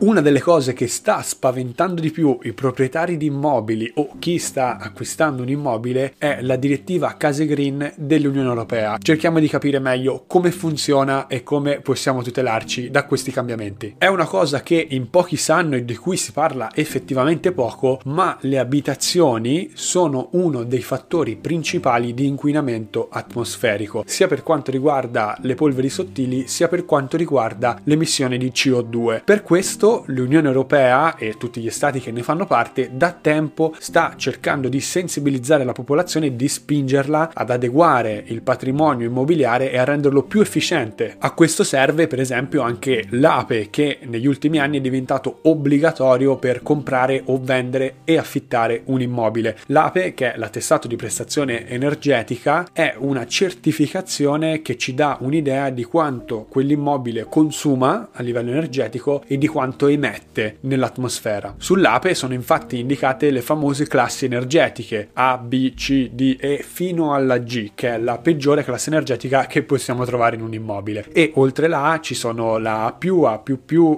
Una delle cose che sta spaventando di più i proprietari di immobili o chi sta acquistando un immobile è la direttiva Case Green dell'Unione Europea. Cerchiamo di capire meglio come funziona e come possiamo tutelarci da questi cambiamenti. È una cosa che in pochi sanno e di cui si parla effettivamente poco, ma le abitazioni sono uno dei fattori principali di inquinamento atmosferico, sia per quanto riguarda le polveri sottili, sia per quanto riguarda l'emissione di CO2. Per questo questo l'Unione Europea e tutti gli stati che ne fanno parte da tempo sta cercando di sensibilizzare la popolazione e di spingerla ad adeguare il patrimonio immobiliare e a renderlo più efficiente. A questo serve per esempio anche l'APE che negli ultimi anni è diventato obbligatorio per comprare o vendere e affittare un immobile. L'APE, che è l'attestato di prestazione energetica, è una certificazione che ci dà un'idea di quanto quell'immobile consuma a livello energetico e di quanto quanto emette nell'atmosfera. Sull'ape sono infatti indicate le famose classi energetiche A, B, C, D e fino alla G, che è la peggiore classe energetica che possiamo trovare in un immobile. E oltre la A ci sono la A+, A++,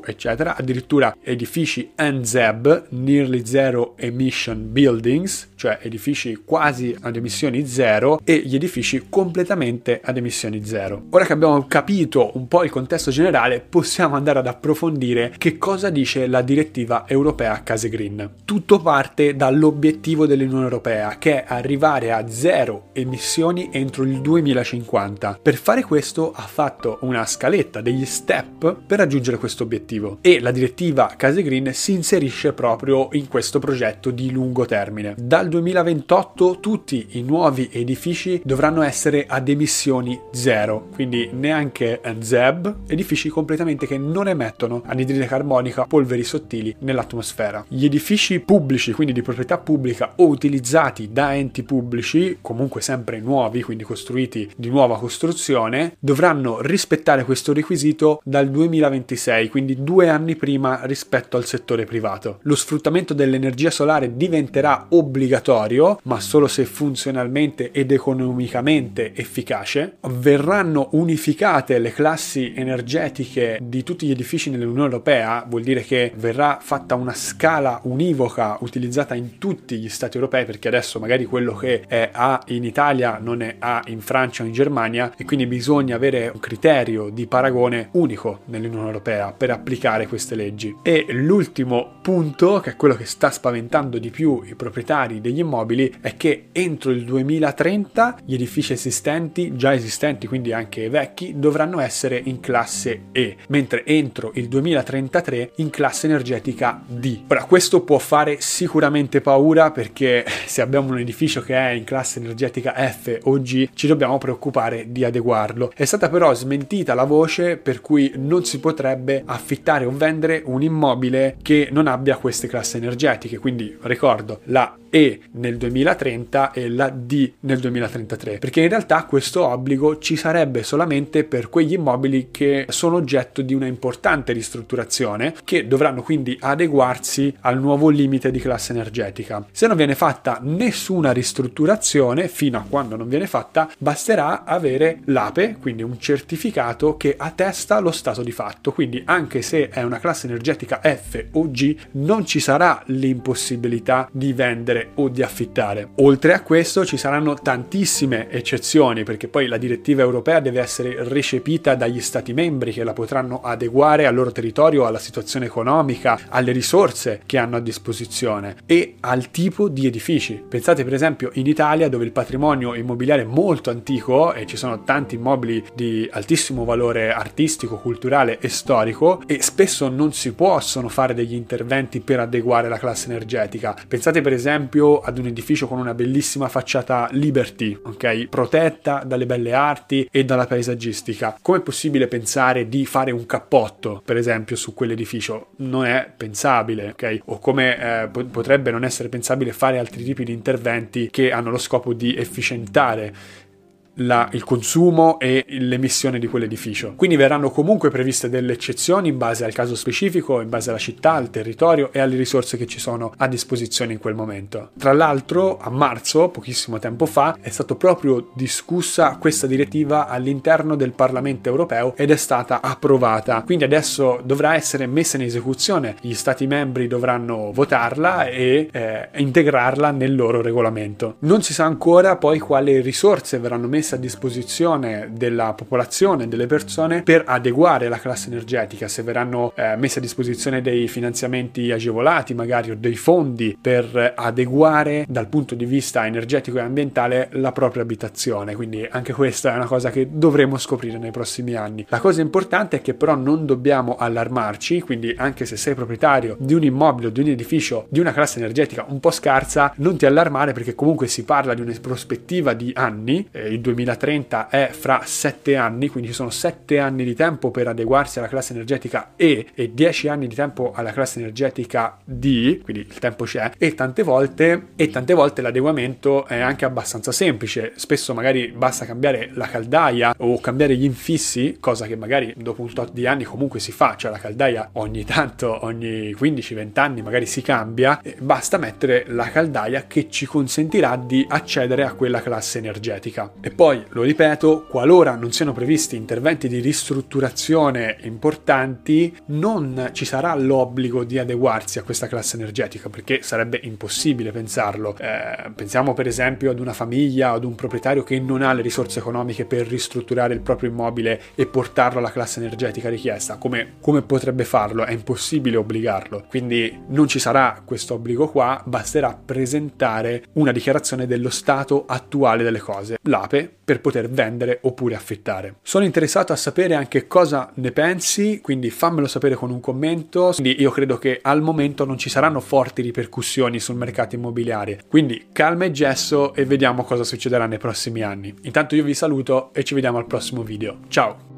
eccetera, addirittura edifici NZEB, Nearly Zero Emission Buildings, cioè edifici quasi ad emissioni zero e gli edifici completamente ad emissioni zero. Ora che abbiamo capito un po' il contesto generale, possiamo andare ad approfondire che cosa dice la direttiva europea Case Green. Tutto parte dall'obiettivo dell'Unione Europea, che è arrivare a zero emissioni entro il 2050. Per fare questo ha fatto una scaletta degli step per raggiungere questo obiettivo e la direttiva Case Green si inserisce proprio in questo progetto di lungo termine. Dal 2028 tutti i nuovi edifici dovranno essere ad emissioni zero, quindi neanche ZEB, edifici completamente che non emettono anidride carbonica, polveri sottili nell'atmosfera. Gli edifici pubblici, quindi di proprietà pubblica o utilizzati da enti pubblici, comunque sempre nuovi, quindi costruiti di nuova costruzione, dovranno rispettare questo requisito dal 2026, quindi due anni prima rispetto al settore privato. Lo sfruttamento dell'energia solare diventerà obbligatorio, ma solo se funzionalmente ed economicamente efficace. Verranno unificate le classi energetiche di tutti gli edifici nell'Unione Europea, vuol dire che verrà fatta una scala univoca utilizzata in tutti gli stati europei, perché adesso magari quello che è A in Italia non è A in Francia o in Germania e quindi bisogna avere un criterio di paragone unico nell'Unione Europea per applicare queste leggi. E l'ultimo punto, che è quello che sta spaventando di più i proprietari degli immobili è che entro il 2030 gli edifici esistenti, già esistenti quindi anche vecchi, dovranno essere in classe E, mentre entro il 2033 in classe energetica D. Ora questo può fare sicuramente paura perché se abbiamo un edificio che è in classe energetica F o G ci dobbiamo preoccupare di adeguarlo. È stata però smentita la voce per cui non si potrebbe affittare o vendere un immobile che non abbia queste classi energetiche, quindi ricordo la e nel 2030 e la D nel 2033, perché in realtà questo obbligo ci sarebbe solamente per quegli immobili che sono oggetto di una importante ristrutturazione che dovranno quindi adeguarsi al nuovo limite di classe energetica. Se non viene fatta nessuna ristrutturazione, fino a quando non viene fatta, basterà avere l'APE, quindi un certificato che attesta lo stato di fatto, quindi anche se è una classe energetica F o G non ci sarà l'impossibilità di vendere vendere o di affittare. Oltre a questo ci saranno tantissime eccezioni perché poi la direttiva europea deve essere recepita dagli stati membri che la potranno adeguare al loro territorio, alla situazione economica, alle risorse che hanno a disposizione e al tipo di edifici. Pensate per esempio in Italia dove il patrimonio immobiliare è molto antico e ci sono tanti immobili di altissimo valore artistico, culturale e storico e spesso non si possono fare degli interventi per adeguare la classe energetica. Pensate per esempio esempio ad un edificio con una bellissima facciata Liberty, ok? Protetta dalle belle arti e dalla paesaggistica. Com'è possibile pensare di fare un cappotto, per esempio, su quell'edificio? Non è pensabile, ok? O come eh, potrebbe non essere pensabile fare altri tipi di interventi che hanno lo scopo di efficientare la, il consumo e l'emissione di quell'edificio. Quindi verranno comunque previste delle eccezioni in base al caso specifico, in base alla città, al territorio e alle risorse che ci sono a disposizione in quel momento. Tra l'altro, a marzo, pochissimo tempo fa, è stata proprio discussa questa direttiva all'interno del Parlamento europeo ed è stata approvata. Quindi adesso dovrà essere messa in esecuzione. Gli Stati membri dovranno votarla e eh, integrarla nel loro regolamento. Non si sa ancora poi quali risorse verranno messe a disposizione della popolazione, delle persone per adeguare la classe energetica, se verranno eh, messe a disposizione dei finanziamenti agevolati magari o dei fondi per adeguare dal punto di vista energetico e ambientale la propria abitazione. Quindi anche questa è una cosa che dovremo scoprire nei prossimi anni. La cosa importante è che però non dobbiamo allarmarci, quindi anche se sei proprietario di un immobile o di un edificio di una classe energetica un po' scarsa, non ti allarmare perché comunque si parla di una prospettiva di anni, eh, il 2030 è fra 7 anni, quindi ci sono 7 anni di tempo per adeguarsi alla classe energetica E e 10 anni di tempo alla classe energetica D, quindi il tempo c'è, e tante volte, e tante volte l'adeguamento è anche abbastanza semplice, spesso magari basta cambiare la caldaia o cambiare gli infissi, cosa che magari dopo un tot di anni comunque si fa, cioè la caldaia ogni tanto, ogni 15-20 anni magari si cambia, basta mettere la caldaia che ci consentirà di accedere a quella classe energetica. E poi, lo ripeto, qualora non siano previsti interventi di ristrutturazione importanti, non ci sarà l'obbligo di adeguarsi a questa classe energetica perché sarebbe impossibile pensarlo. Eh, pensiamo per esempio ad una famiglia ad un proprietario che non ha le risorse economiche per ristrutturare il proprio immobile e portarlo alla classe energetica richiesta. Come, come potrebbe farlo? È impossibile obbligarlo. Quindi non ci sarà questo obbligo qua, basterà presentare una dichiarazione dello stato attuale delle cose, l'APE, per poter vendere oppure affittare. Sono interessato a sapere anche cosa ne pensi, quindi fammelo sapere con un commento. Quindi io credo che al momento non ci saranno forti ripercussioni sul mercato immobiliare. Quindi calma e gesso e vediamo cosa succederà nei prossimi anni. Intanto io vi saluto e ci vediamo al prossimo video. Ciao!